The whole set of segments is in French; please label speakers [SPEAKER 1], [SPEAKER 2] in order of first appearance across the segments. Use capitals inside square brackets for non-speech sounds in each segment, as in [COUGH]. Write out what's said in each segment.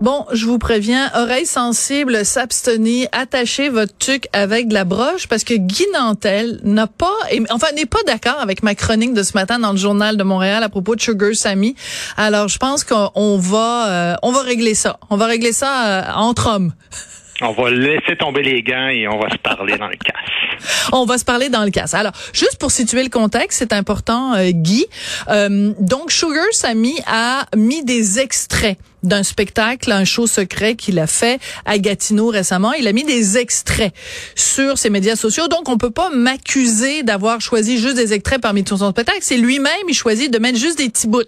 [SPEAKER 1] Bon, je vous préviens, oreilles sensibles, s'abstenir, attachez votre tuque avec de la broche parce que Guy Nantel n'a pas, enfin, n'est pas d'accord avec ma chronique de ce matin dans le journal de Montréal à propos de Sugar Sammy. Alors, je pense qu'on va, euh, on va régler ça. On va régler ça euh, entre hommes.
[SPEAKER 2] On va laisser tomber les gants et on va se parler dans le casse.
[SPEAKER 1] On va se parler dans le cas. Alors, juste pour situer le contexte, c'est important, euh, Guy. Euh, donc, Sugar Sammy a mis des extraits d'un spectacle, un show secret qu'il a fait à Gatineau récemment. Il a mis des extraits sur ses médias sociaux. Donc, on peut pas m'accuser d'avoir choisi juste des extraits parmi tout son spectacle. C'est lui-même, il choisit de mettre juste des petits bouts.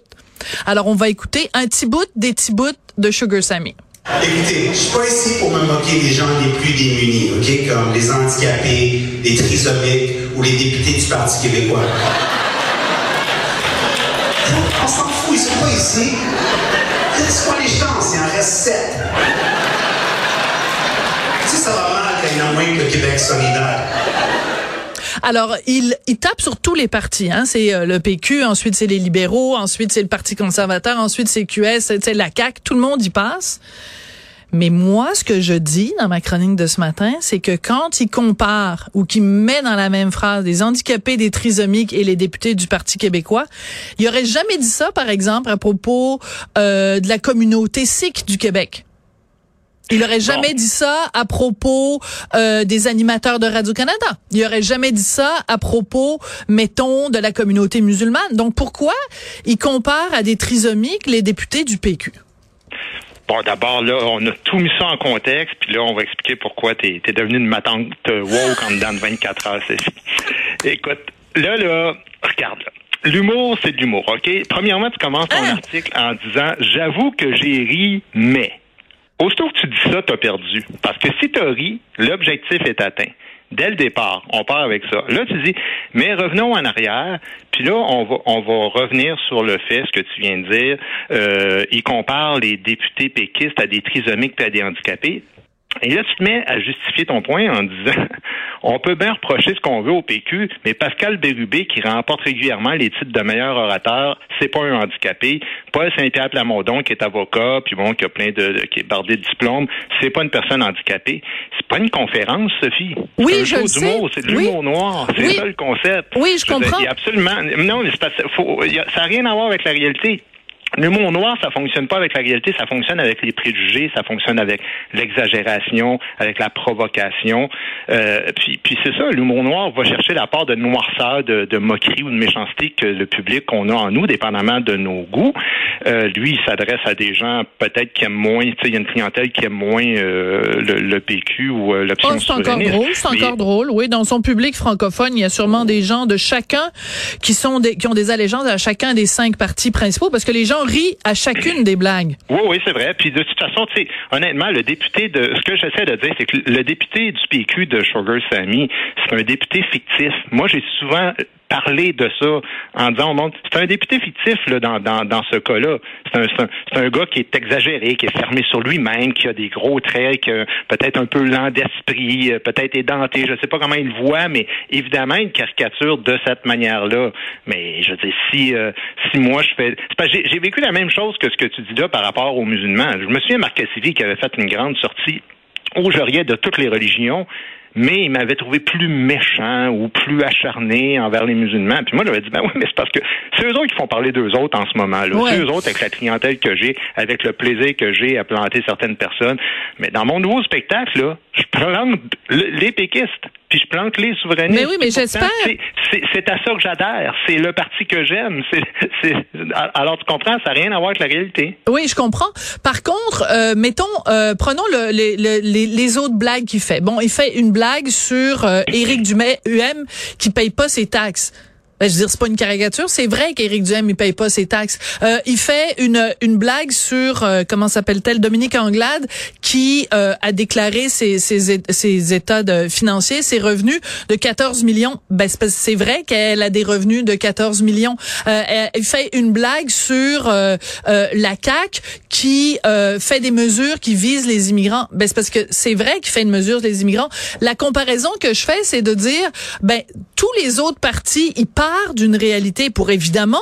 [SPEAKER 1] Alors, on va écouter un petit bout des petits bouts de Sugar Sammy.
[SPEAKER 3] Écoutez, je suis pas ici pour me moquer des gens les plus démunis, OK? Comme les handicapés, les trisomiques ou les députés du Parti québécois. On s'en fout, ils sont pas ici. C'est quoi les chances? Il en reste sept. Tu sais, ça va mal quand il y en a moins que le Québec solidaire.
[SPEAKER 1] Alors, il, tape sur tous les partis. Hein. C'est euh, le PQ, ensuite c'est les libéraux, ensuite c'est le Parti conservateur, ensuite c'est QS, c'est la CAQ. Tout le monde y passe. Mais moi, ce que je dis dans ma chronique de ce matin, c'est que quand il compare ou qu'il met dans la même phrase des handicapés, des trisomiques et les députés du Parti québécois, il aurait jamais dit ça, par exemple, à propos euh, de la communauté sikh du Québec. Il aurait jamais dit ça à propos euh, des animateurs de Radio-Canada. Il aurait jamais dit ça à propos, mettons, de la communauté musulmane. Donc pourquoi il compare à des trisomiques les députés du PQ?
[SPEAKER 2] Bon, d'abord, là, on a tout mis ça en contexte, puis là, on va expliquer pourquoi t'es es devenue une matante euh, woke en dedans de 24 heures, Sophie. Écoute, là, là, regarde, là. L'humour, c'est de l'humour, OK? Premièrement, tu commences ton
[SPEAKER 1] Ah!
[SPEAKER 2] article en disant J'avoue que j'ai ri, mais. Aussitôt que tu dis ça, t'as perdu. Parce que si t'as ri, l'objectif est atteint. Dès le départ, on part avec ça. Là, tu dis, mais revenons en arrière, puis là, on va, on va revenir sur le fait, ce que tu viens de dire. Euh, il compare les députés péquistes à des trisomiques puis à des handicapés. Et là, tu te mets à justifier ton point en disant [LAUGHS] on peut bien reprocher ce qu'on veut au PQ, mais Pascal Bérubé, qui remporte régulièrement les titres de meilleur orateur, c'est pas un handicapé. Paul Saint-Pierre Plamondon, qui est avocat, puis bon, qui a plein de, de- qui est bardé de diplômes, c'est pas une personne handicapée. C'est pas une conférence, Sophie.
[SPEAKER 1] Oui,
[SPEAKER 2] c'est
[SPEAKER 1] je
[SPEAKER 2] un
[SPEAKER 1] le sais.
[SPEAKER 2] c'est de l'humour
[SPEAKER 1] Oui.
[SPEAKER 2] noir. C'est
[SPEAKER 1] Oui.
[SPEAKER 2] ça le concept.
[SPEAKER 1] Oui, je
[SPEAKER 2] dire,
[SPEAKER 1] comprends.
[SPEAKER 2] a absolument. Non, mais que faut- y a- ça n'a rien à voir avec la réalité. L'humour noir, ça fonctionne pas avec la réalité, ça fonctionne avec les préjugés, ça fonctionne avec l'exagération, avec la provocation. Euh, puis puis c'est ça, l'humour noir va chercher la part de noirceur, de, de moquerie ou de méchanceté que le public qu'on a en nous, dépendamment de nos goûts. Euh, lui, il s'adresse à des gens peut-être qui aiment moins, tu sais, il y a une clientèle qui aime moins euh, le, le PQ ou euh, l'option
[SPEAKER 1] Oh, c'est encore drôle, c'est
[SPEAKER 2] Mais-
[SPEAKER 1] encore drôle. Oui, dans son public francophone, il y a sûrement des gens de chacun qui sont des, qui ont des allégeances à chacun des cinq partis principaux parce que les gens à chacune des blagues.
[SPEAKER 2] Oui, oui, c'est vrai. Puis de toute façon, tu sais, honnêtement, le député de ce que j'essaie de dire, c'est que le député du PQ de Sugar Sammy, c'est un député fictif. Moi, j'ai souvent parlé de ça en disant au c'est un député fictif là, dans, dans, dans ce cas-là. C'est un, c'est un, un gars qui est exagéré, qui est fermé sur lui-même, qui a des gros traits, qui peut-être un peu lent d'esprit, euh, peut-être édenté, je sais pas comment il le voit, mais évidemment une caricature de cette manière-là. Mais je veux dire, si euh, si moi je fais, j'ai j'ai vécu la même chose que ce que tu dis là par rapport aux musulmans. Je me souviens Marc Cassivi qui avait fait une grande sortie où je de toutes les religions, mais il m'avait trouvé plus méchant ou plus acharné envers les musulmans. Puis moi, j'avais dit, ben oui, mais c'est parce que c'est eux autres qui font parler d'eux autres en ce moment. là.
[SPEAKER 1] Ouais.
[SPEAKER 2] C'est eux autres avec la clientèle que j'ai, avec le plaisir que j'ai à planter certaines personnes. Mais dans mon nouveau spectacle, là, je plante le- les péquistes, puis je plante les souverainistes.
[SPEAKER 1] Mais oui, mais j'espère.
[SPEAKER 2] c'est- à ça que j'adhère. C'est le parti que j'aime. [LAUGHS] Alors, tu comprends, ça n'a rien à voir avec la réalité.
[SPEAKER 1] Oui, je comprends. Par contre, euh, mettons, euh, prenons le, les, le- les, les autres blagues qu'il fait. Bon, il fait une blague sur euh, Éric Dumais, UM, qui paye pas ses taxes. Ben, je veux dire, c'est pas une caricature. C'est vrai qu'Éric Duhem, il paye pas ses taxes. Euh, il fait une, une blague sur, euh, comment s'appelle-t-elle, Dominique Anglade, qui euh, a déclaré ses, ses, ses états de, financiers, ses revenus de 14 millions. Ben, c'est vrai qu'elle a des revenus de 14 millions. Euh, il fait une blague sur euh, la CAQ qui fait des mesures qui visent les immigrants. Ben, c'est parce que c'est vrai qu'il fait une mesure des immigrants. La comparaison que je fais, c'est de dire, ben, tous les autres partis, ils d'une réalité pour évidemment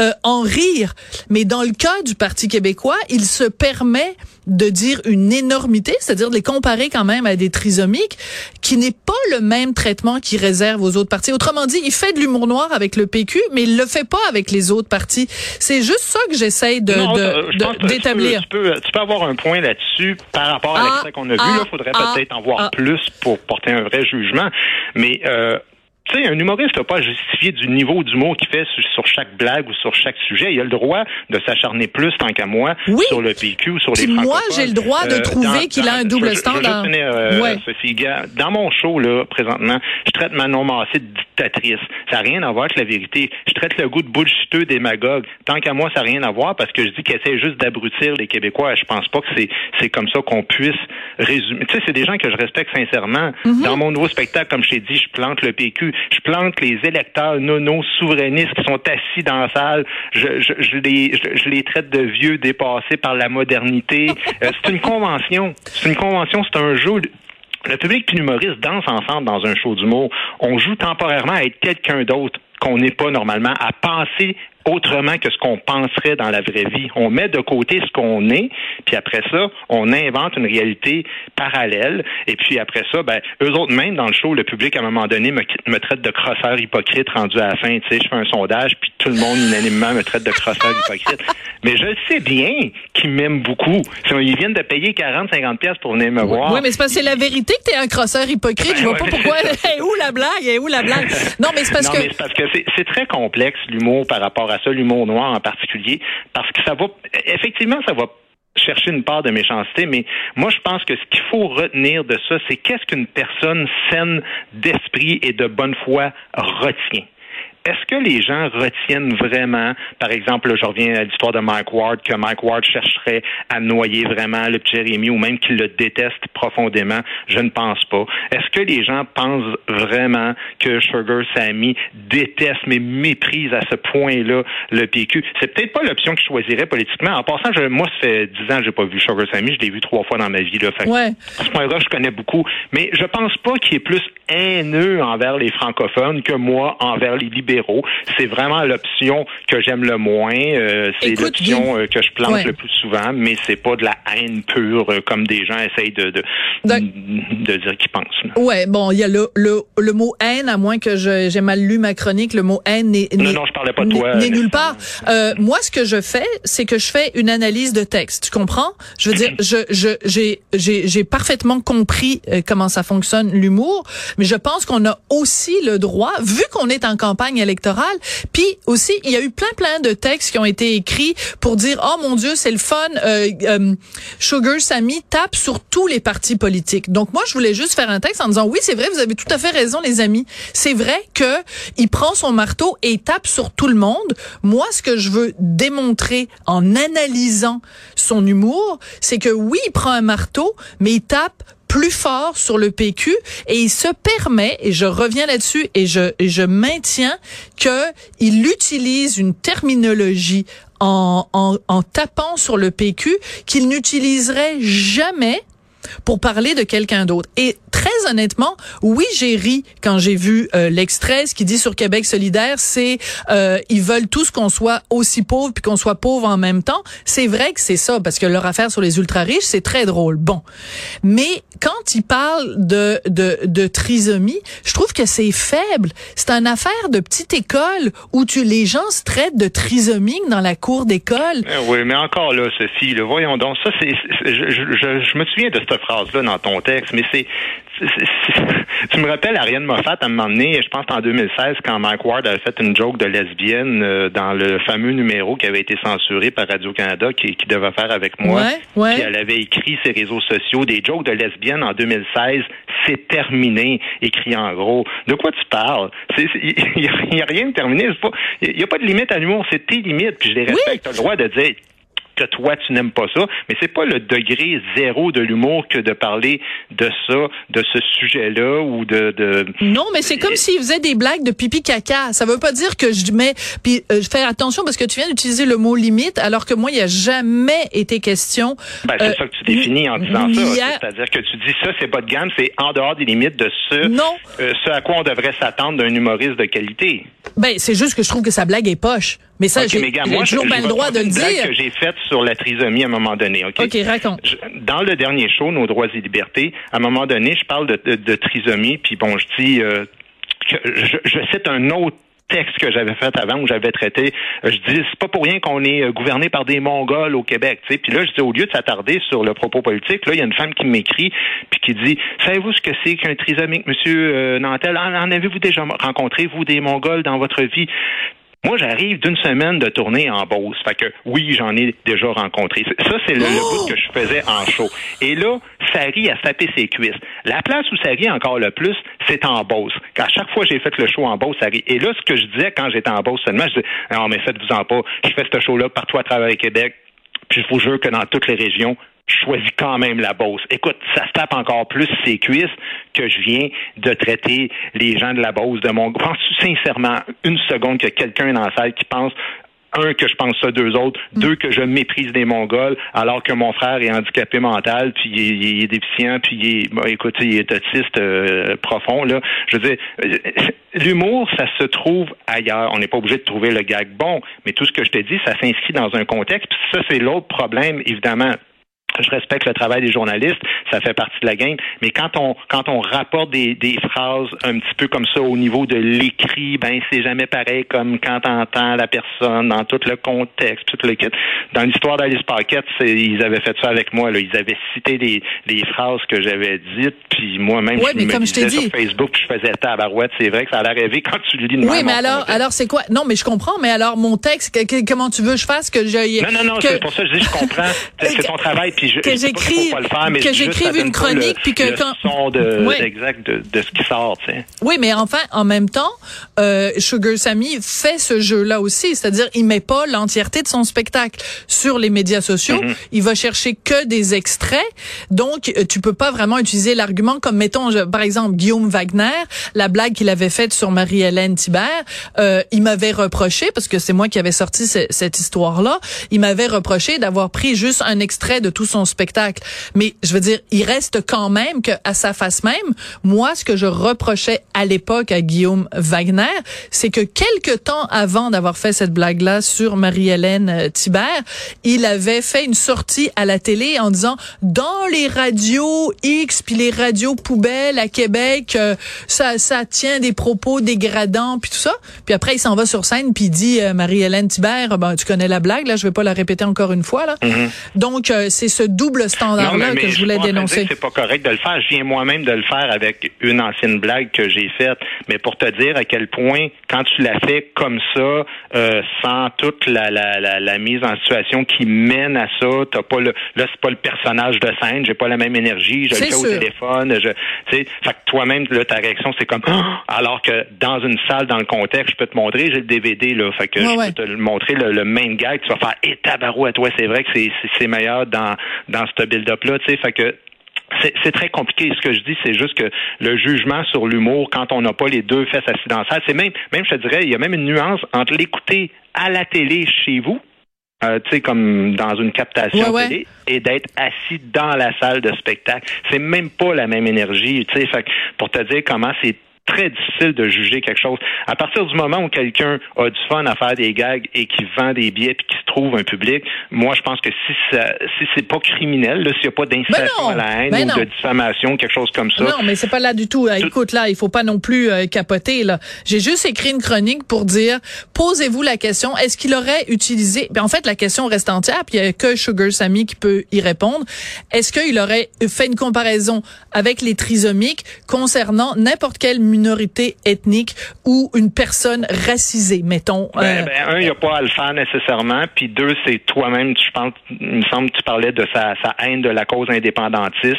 [SPEAKER 1] euh, en rire. Mais dans le cas du Parti québécois, il se permet de dire une énormité, c'est-à-dire de les comparer quand même à des trisomiques, qui n'est pas le même traitement qu'il réserve aux autres partis. Autrement dit, il fait de l'humour noir avec le PQ, mais il le fait pas avec les autres partis. C'est juste ça que j'essaye de, d'établir.
[SPEAKER 2] Tu peux, tu, peux, avoir un point là-dessus par rapport à ah, l'extrait qu'on a vu. Il ah, faudrait ah, peut-être en voir plus pour porter un vrai jugement. Mais euh, tu sais, un humoriste n'a pas à justifier du niveau d'humour qu'il fait sur, chaque blague ou sur chaque sujet. Il a le droit de s'acharner plus, tant qu'à moi, sur le PQ ou sur les francophones.
[SPEAKER 1] moi, j'ai le droit de euh, trouver qu'il a un double standard.
[SPEAKER 2] Euh, Sophie, dans mon show, là, présentement, je traite Manon Massé de dictatrice. Ça n'a rien à voir avec la vérité. Je traite le goût de bullshiteux démagogue. Tant qu'à moi, ça n'a rien à voir parce que je dis qu'il essaie juste d'abrutir les Québécois. Je pense pas que c'est, c'est comme ça qu'on puisse résumer. Tu sais, c'est des gens que je respecte sincèrement. Mm-hmm. Dans mon nouveau spectacle, comme je t'ai dit, je plante le PQ je plante les électeurs nono souverainistes qui sont assis dans la salle, je, les, je, les traite de vieux dépassés par la modernité. Euh, c'est une convention. C'est une convention, c'est un jeu. Le public et l'humoriste dansent ensemble dans un show d'humour. On joue temporairement à être quelqu'un d'autre qu'on n'est pas normalement, à penser autrement que ce qu'on penserait dans la vraie vie. On met de côté ce qu'on est, puis après ça, on invente une réalité parallèle. Et puis après ça, ben, eux autres même dans le show, le public à un moment donné me, me traite de crosseur hypocrite rendu à la fin. Tu sais, je fais un sondage, puis tout le monde unanimement me traite de crosseur hypocrite. Mais je sais bien qu'ils m'aiment beaucoup. Ils viennent de payer 40, 50 pièces pour venir me voir.
[SPEAKER 1] Oui, mais c'est parce que c'est la vérité que t'es un crosseur hypocrite. je vois pas pourquoi. [LAUGHS] où la blague? où la blague? Non, mais c'est parce que.
[SPEAKER 2] c'est parce que c'est très complexe l'humour par rapport à l'humour noir en particulier, parce que ça va, effectivement, ça va chercher une part de méchanceté, mais moi je pense que ce qu'il faut retenir de ça, c'est qu'est-ce qu'une personne saine d'esprit et de bonne foi retient est-ce que les gens retiennent vraiment, par exemple, je reviens à l'histoire de Mike Ward, que Mike Ward chercherait à noyer vraiment le petit Jérémy ou même qu'il le déteste profondément? Je ne pense pas. Est-ce que les gens pensent vraiment que Sugar Sammy déteste mais méprise à ce point-là le PQ? C'est peut-être pas l'option que je choisirais politiquement. En passant, je, moi, ça fait dix ans que j'ai pas vu Sugar Sammy. Je l'ai vu trois fois dans ma vie. Là. Fait
[SPEAKER 1] ouais.
[SPEAKER 2] À ce point-là, je connais beaucoup. Mais je pense pas qu'il y ait plus haineux envers les francophones que moi envers les libéraux c'est vraiment l'option que j'aime le moins. Euh, c'est l'option euh, que je plante le plus souvent, mais c'est pas de la haine pure euh, comme des gens essayent de, de, de dire qu'ils pensent.
[SPEAKER 1] Ouais, bon, il y a le, le, le, mot haine, à moins que j'ai mal lu ma chronique, le mot haine n'est
[SPEAKER 2] non, non, je parlais pas de toi.
[SPEAKER 1] N'est nulle part. moi, ce que je fais, c'est que je fais une analyse de texte. Tu comprends? Je veux dire, [CLEARS THROAT] je j'ai j'ai j'ai parfaitement compris comment ça fonctionne l'humour, mais je pense qu'on a aussi le droit, vu qu'on est en campagne électorale. Puis aussi, il y a eu plein plein de textes qui ont été écrits pour dire oh mon Dieu c'est le fun. Euh, euh, Sugar Sammy tape sur tous les partis politiques. Donc moi je voulais juste faire un texte en disant oui c'est vrai vous avez tout à fait raison les amis. C'est vrai que il prend son marteau et il tape sur tout le monde. Moi ce que je veux démontrer en analysant son humour, c'est que oui il prend un marteau mais il tape plus fort sur le PQ et il se permet, et je reviens là-dessus et je, je maintiens que il utilise une terminologie en, en, en tapant sur le PQ qu'il n'utiliserait jamais pour parler de quelqu'un d'autre. Et très honnêtement, oui, j'ai ri quand j'ai vu euh, l'extrait. Ce qui dit sur Québec solidaire, c'est euh, ils veulent tous qu'on soit aussi pauvre puis qu'on soit pauvre en même temps. C'est vrai que c'est ça parce que leur affaire sur les ultra riches, c'est très drôle. Bon, mais quand ils parlent de de, de trisomie, je trouve que c'est faible. C'est une affaire de petite école où tu les gens se traitent de trisomie dans la cour d'école.
[SPEAKER 2] Eh oui, mais encore là, ceci, le voyons donc. Ça, c'est je, je, je, me souviens de cette phrase-là dans ton texte, mais c'est [LAUGHS] tu me rappelles Ariane Moffat à un moment donné, je pense en 2016, quand Mike Ward avait fait une joke de lesbienne euh, dans le fameux numéro qui avait été censuré par Radio-Canada, qui, qui devait faire avec moi.
[SPEAKER 1] Ouais,
[SPEAKER 2] Puis elle avait écrit ses réseaux sociaux, des jokes de lesbienne en 2016, c'est terminé, écrit en gros. De quoi tu parles? Il [LAUGHS] n'y a, a, rien de terminé. Il n'y a pas de limite à l'humour, c'est tes limites, puis je les respecte. Tu as le droit de dire que toi tu n'aimes pas ça, mais c'est pas le degré zéro de l'humour que de parler de ça, de ce sujet-là ou de, de...
[SPEAKER 1] Non, mais c'est comme s'il faisait des blagues de pipi caca. Ça veut pas dire que je mets puis euh, fais attention parce que tu viens d'utiliser le mot limite alors que moi il y a jamais été question.
[SPEAKER 2] Ben, c'est euh, ça que tu définis en disant ça, c'est-à-dire que tu dis ça c'est pas de gamme, c'est en dehors des limites de ce
[SPEAKER 1] non.
[SPEAKER 2] Euh, ce à quoi on devrait s'attendre d'un humoriste de qualité.
[SPEAKER 1] Ben c'est juste que je trouve que sa blague est poche. Mais ça, j'ai toujours pas le droit de le dire.
[SPEAKER 2] que j'ai faite sur la trisomie à un moment donné. OK,
[SPEAKER 1] okay raconte.
[SPEAKER 2] dans le dernier show, Nos droits et libertés, à un moment donné, je parle de, de, de trisomie, puis bon, je dis euh, que je, je cite un autre texte que j'avais fait avant où j'avais traité, euh, je dis c'est pas pour rien qu'on est euh, gouverné par des Mongols au Québec, tu sais. Puis là, je dis au lieu de s'attarder sur le propos politique, là, il y a une femme qui m'écrit puis qui dit savez-vous ce que c'est qu'un trisomique, Monsieur euh, Nantel? En avez-vous déjà rencontré vous des Mongols dans votre vie? Moi, j'arrive d'une semaine de tournée en Beauce. Fait que oui, j'en ai déjà rencontré. Ça, c'est le, bout que je faisais en show. Et là, Sari a tapé ses cuisses. La place où ça rit encore le plus, c'est en Beauce. À chaque fois que j'ai fait le show en Beauce, ça rit. Et là, ce que je disais quand j'étais en Beauce seulement, je disais, non, mais faites-vous-en pas. Je fais ce show-là partout à travers le Québec. Puis je vous jure que dans toutes les régions, je choisis quand même la Beauce. Écoute, ça se tape encore plus ses cuisses que je viens de traiter les gens de la Beauce de mon... Penses-tu sincèrement une seconde qu'il y a quelqu'un dans la salle qui pense un, que je pense ça, deux autres, mm. deux, que je méprise des Mongols, alors que mon frère est handicapé mental, puis il est, déficient, puis il est, bon, écoute, il est autiste euh, profond, là. Je veux dire, euh, l'humour, ça se trouve ailleurs. On n'est pas obligé de trouver le gag bon, mais tout ce que je te dis, ça s'inscrit dans un contexte, puis ça, c'est l'autre problème, évidemment je respecte le travail des journalistes, ça fait partie de la game, mais quand on quand on rapporte des, des phrases un petit peu comme ça au niveau de l'écrit, ben c'est jamais pareil comme quand on entend la personne dans tout le contexte, tout le kit. Dans l'histoire d'Alice Paquette, ils avaient fait ça avec moi, là. ils avaient cité les, les phrases que j'avais dites, puis moi-même
[SPEAKER 1] ouais,
[SPEAKER 2] je me
[SPEAKER 1] comme
[SPEAKER 2] disais
[SPEAKER 1] je
[SPEAKER 2] sur Facebook, je faisais tabarouette, c'est vrai que ça a l'air rêvé quand tu le lis de
[SPEAKER 1] Oui, mais alors alors c'est quoi? Non, mais je comprends, mais alors mon texte, comment tu veux que je fasse que je
[SPEAKER 2] Non non non,
[SPEAKER 1] que...
[SPEAKER 2] c'est pour ça que je dis je comprends, [LAUGHS] c'est ton travail puis je,
[SPEAKER 1] que j'écrive que j'écrive une chronique puis que
[SPEAKER 2] le
[SPEAKER 1] quand
[SPEAKER 2] son de, exact de, de, ce qui sort tu sais.
[SPEAKER 1] oui mais enfin en même temps euh, Sugar Sammy fait ce jeu là aussi c'est-à-dire il met pas l'entièreté de son spectacle sur les médias sociaux
[SPEAKER 2] Mm-hmm.
[SPEAKER 1] il va chercher que des extraits donc euh, tu peux pas vraiment utiliser l'argument comme mettons je- par exemple Guillaume Wagner la blague qu'il avait faite sur Marie-Hélène Thibert euh, il m'avait reproché parce que c'est moi qui avais sorti ce- cette histoire là il m'avait reproché d'avoir pris juste un extrait de tout son spectacle. Mais je veux dire il reste quand même que à sa face même moi ce que je reprochais à l'époque à Guillaume Wagner c'est que quelque temps avant d'avoir fait cette blague là sur Marie-Hélène euh, Thibert il avait fait une sortie à la télé en disant dans les radios X puis les radios poubelles à Québec euh, ça ça tient des propos dégradants puis tout ça. Puis après il s'en va sur scène puis il dit euh, Marie-Hélène Thibert ben tu connais la blague là je vais pas la répéter encore une fois là. Donc euh, c'est ce double standard.
[SPEAKER 2] Non,
[SPEAKER 1] là
[SPEAKER 2] mais-
[SPEAKER 1] que je voulais dénoncer
[SPEAKER 2] C'est pas correct de le faire. Je viens moi-même de le faire avec une ancienne blague que j'ai faite. Mais pour te dire à quel point, quand tu l'as fait comme ça, euh, sans toute la, la, la, la mise en situation qui mène à ça, t'as pas le, là c'est pas le personnage de scène, j'ai pas la même énergie, je le fais au
[SPEAKER 1] sûr.
[SPEAKER 2] téléphone, je, tu sais, fait que toi-même là, ta réaction c'est comme, Ah! alors que dans une salle, dans le contexte, je peux te montrer, j'ai le DVD là, fait que
[SPEAKER 1] Ouais,
[SPEAKER 2] je
[SPEAKER 1] ouais.
[SPEAKER 2] peux te montrer le, le main gag, tu vas faire, et tabarou à toi, c'est vrai que c'est meilleur dans dans ce build-up là, tu sais, fait que c'est très compliqué. Ce que je dis, c'est juste que le jugement sur l'humour, quand on n'a pas les deux fesses assis dans la salle, c'est même, même je te dirais, il y a même une nuance entre l'écouter à la télé chez vous, euh, tu sais, comme dans une captation
[SPEAKER 1] Ouais, ouais.
[SPEAKER 2] télé, et d'être assis dans la salle de spectacle. C'est même pas la même énergie, tu sais. Pour te dire comment c'est très difficile de juger quelque chose. À partir du moment où quelqu'un a du fun à faire des gags et qui vend des billets puis qui se trouve un public, moi je pense que si ça, si c'est pas criminel, s'il n'y a pas d'incitation à la haine ou de diffamation, quelque chose comme ça.
[SPEAKER 1] Non, mais c'est pas là du tout. Écoute, là, il faut pas non plus euh, capoter. Là, j'ai juste écrit une chronique pour dire posez-vous la question est-ce qu'il aurait utilisé ben, En fait, la question reste entière. Puis il y a que Sugar Sammy qui peut y répondre. Est-ce qu'il aurait fait une comparaison avec les trisomiques concernant n'importe quelle minorité ethnique ou une personne racisée, mettons.
[SPEAKER 2] Ben, euh, ben, un, il n'y a pas à le faire nécessairement, puis deux, c'est toi-même, je pense, il me semble que tu parlais de sa, sa haine de la cause indépendantiste.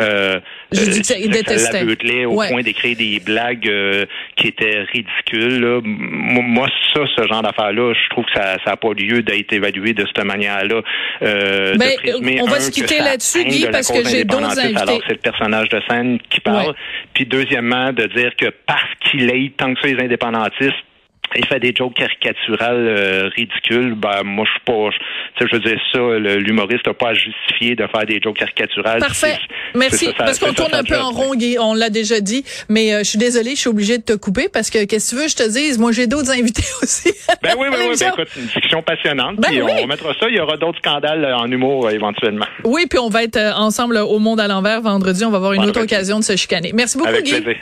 [SPEAKER 1] Euh, je dis que
[SPEAKER 2] détestait. au point d'écrire des blagues euh, qui étaient ridicules. Là. Moi, ça, ce genre d'affaires-là, je trouve que ça n'a pas lieu d'être évalué de cette manière-là.
[SPEAKER 1] Euh, ben, on va se quitter là-dessus, Guy, parce que j'ai d'autres invités.
[SPEAKER 2] Alors, c'est le personnage de scène qui parle. Puis deuxièmement, de dire que parce qu'il est tant que ça les indépendantistes, il fait des jokes caricaturales euh, ridicules, ben moi je suis pas je, je veux dire ça, l'humoriste n'a pas à justifier de faire des jokes caricaturales.
[SPEAKER 1] Parfait. Merci. parce qu'on tourne un peu en rond, Guy, on l'a déjà dit, mais euh, je suis désolée, je suis obligée de te couper parce que qu'est-ce que tu veux je te dise, moi j'ai d'autres [LAUGHS] invités aussi.
[SPEAKER 2] ben oui, oui, oui, ben écoute, une discussion passionnante, ben puis on mettra ça, il y aura d'autres scandales en humour euh, éventuellement.
[SPEAKER 1] Oui, puis on va être ensemble au monde à l'envers vendredi, on va avoir une autre occasion de se chicaner. Merci beaucoup
[SPEAKER 2] Avec
[SPEAKER 1] Guy.
[SPEAKER 2] Plaisir.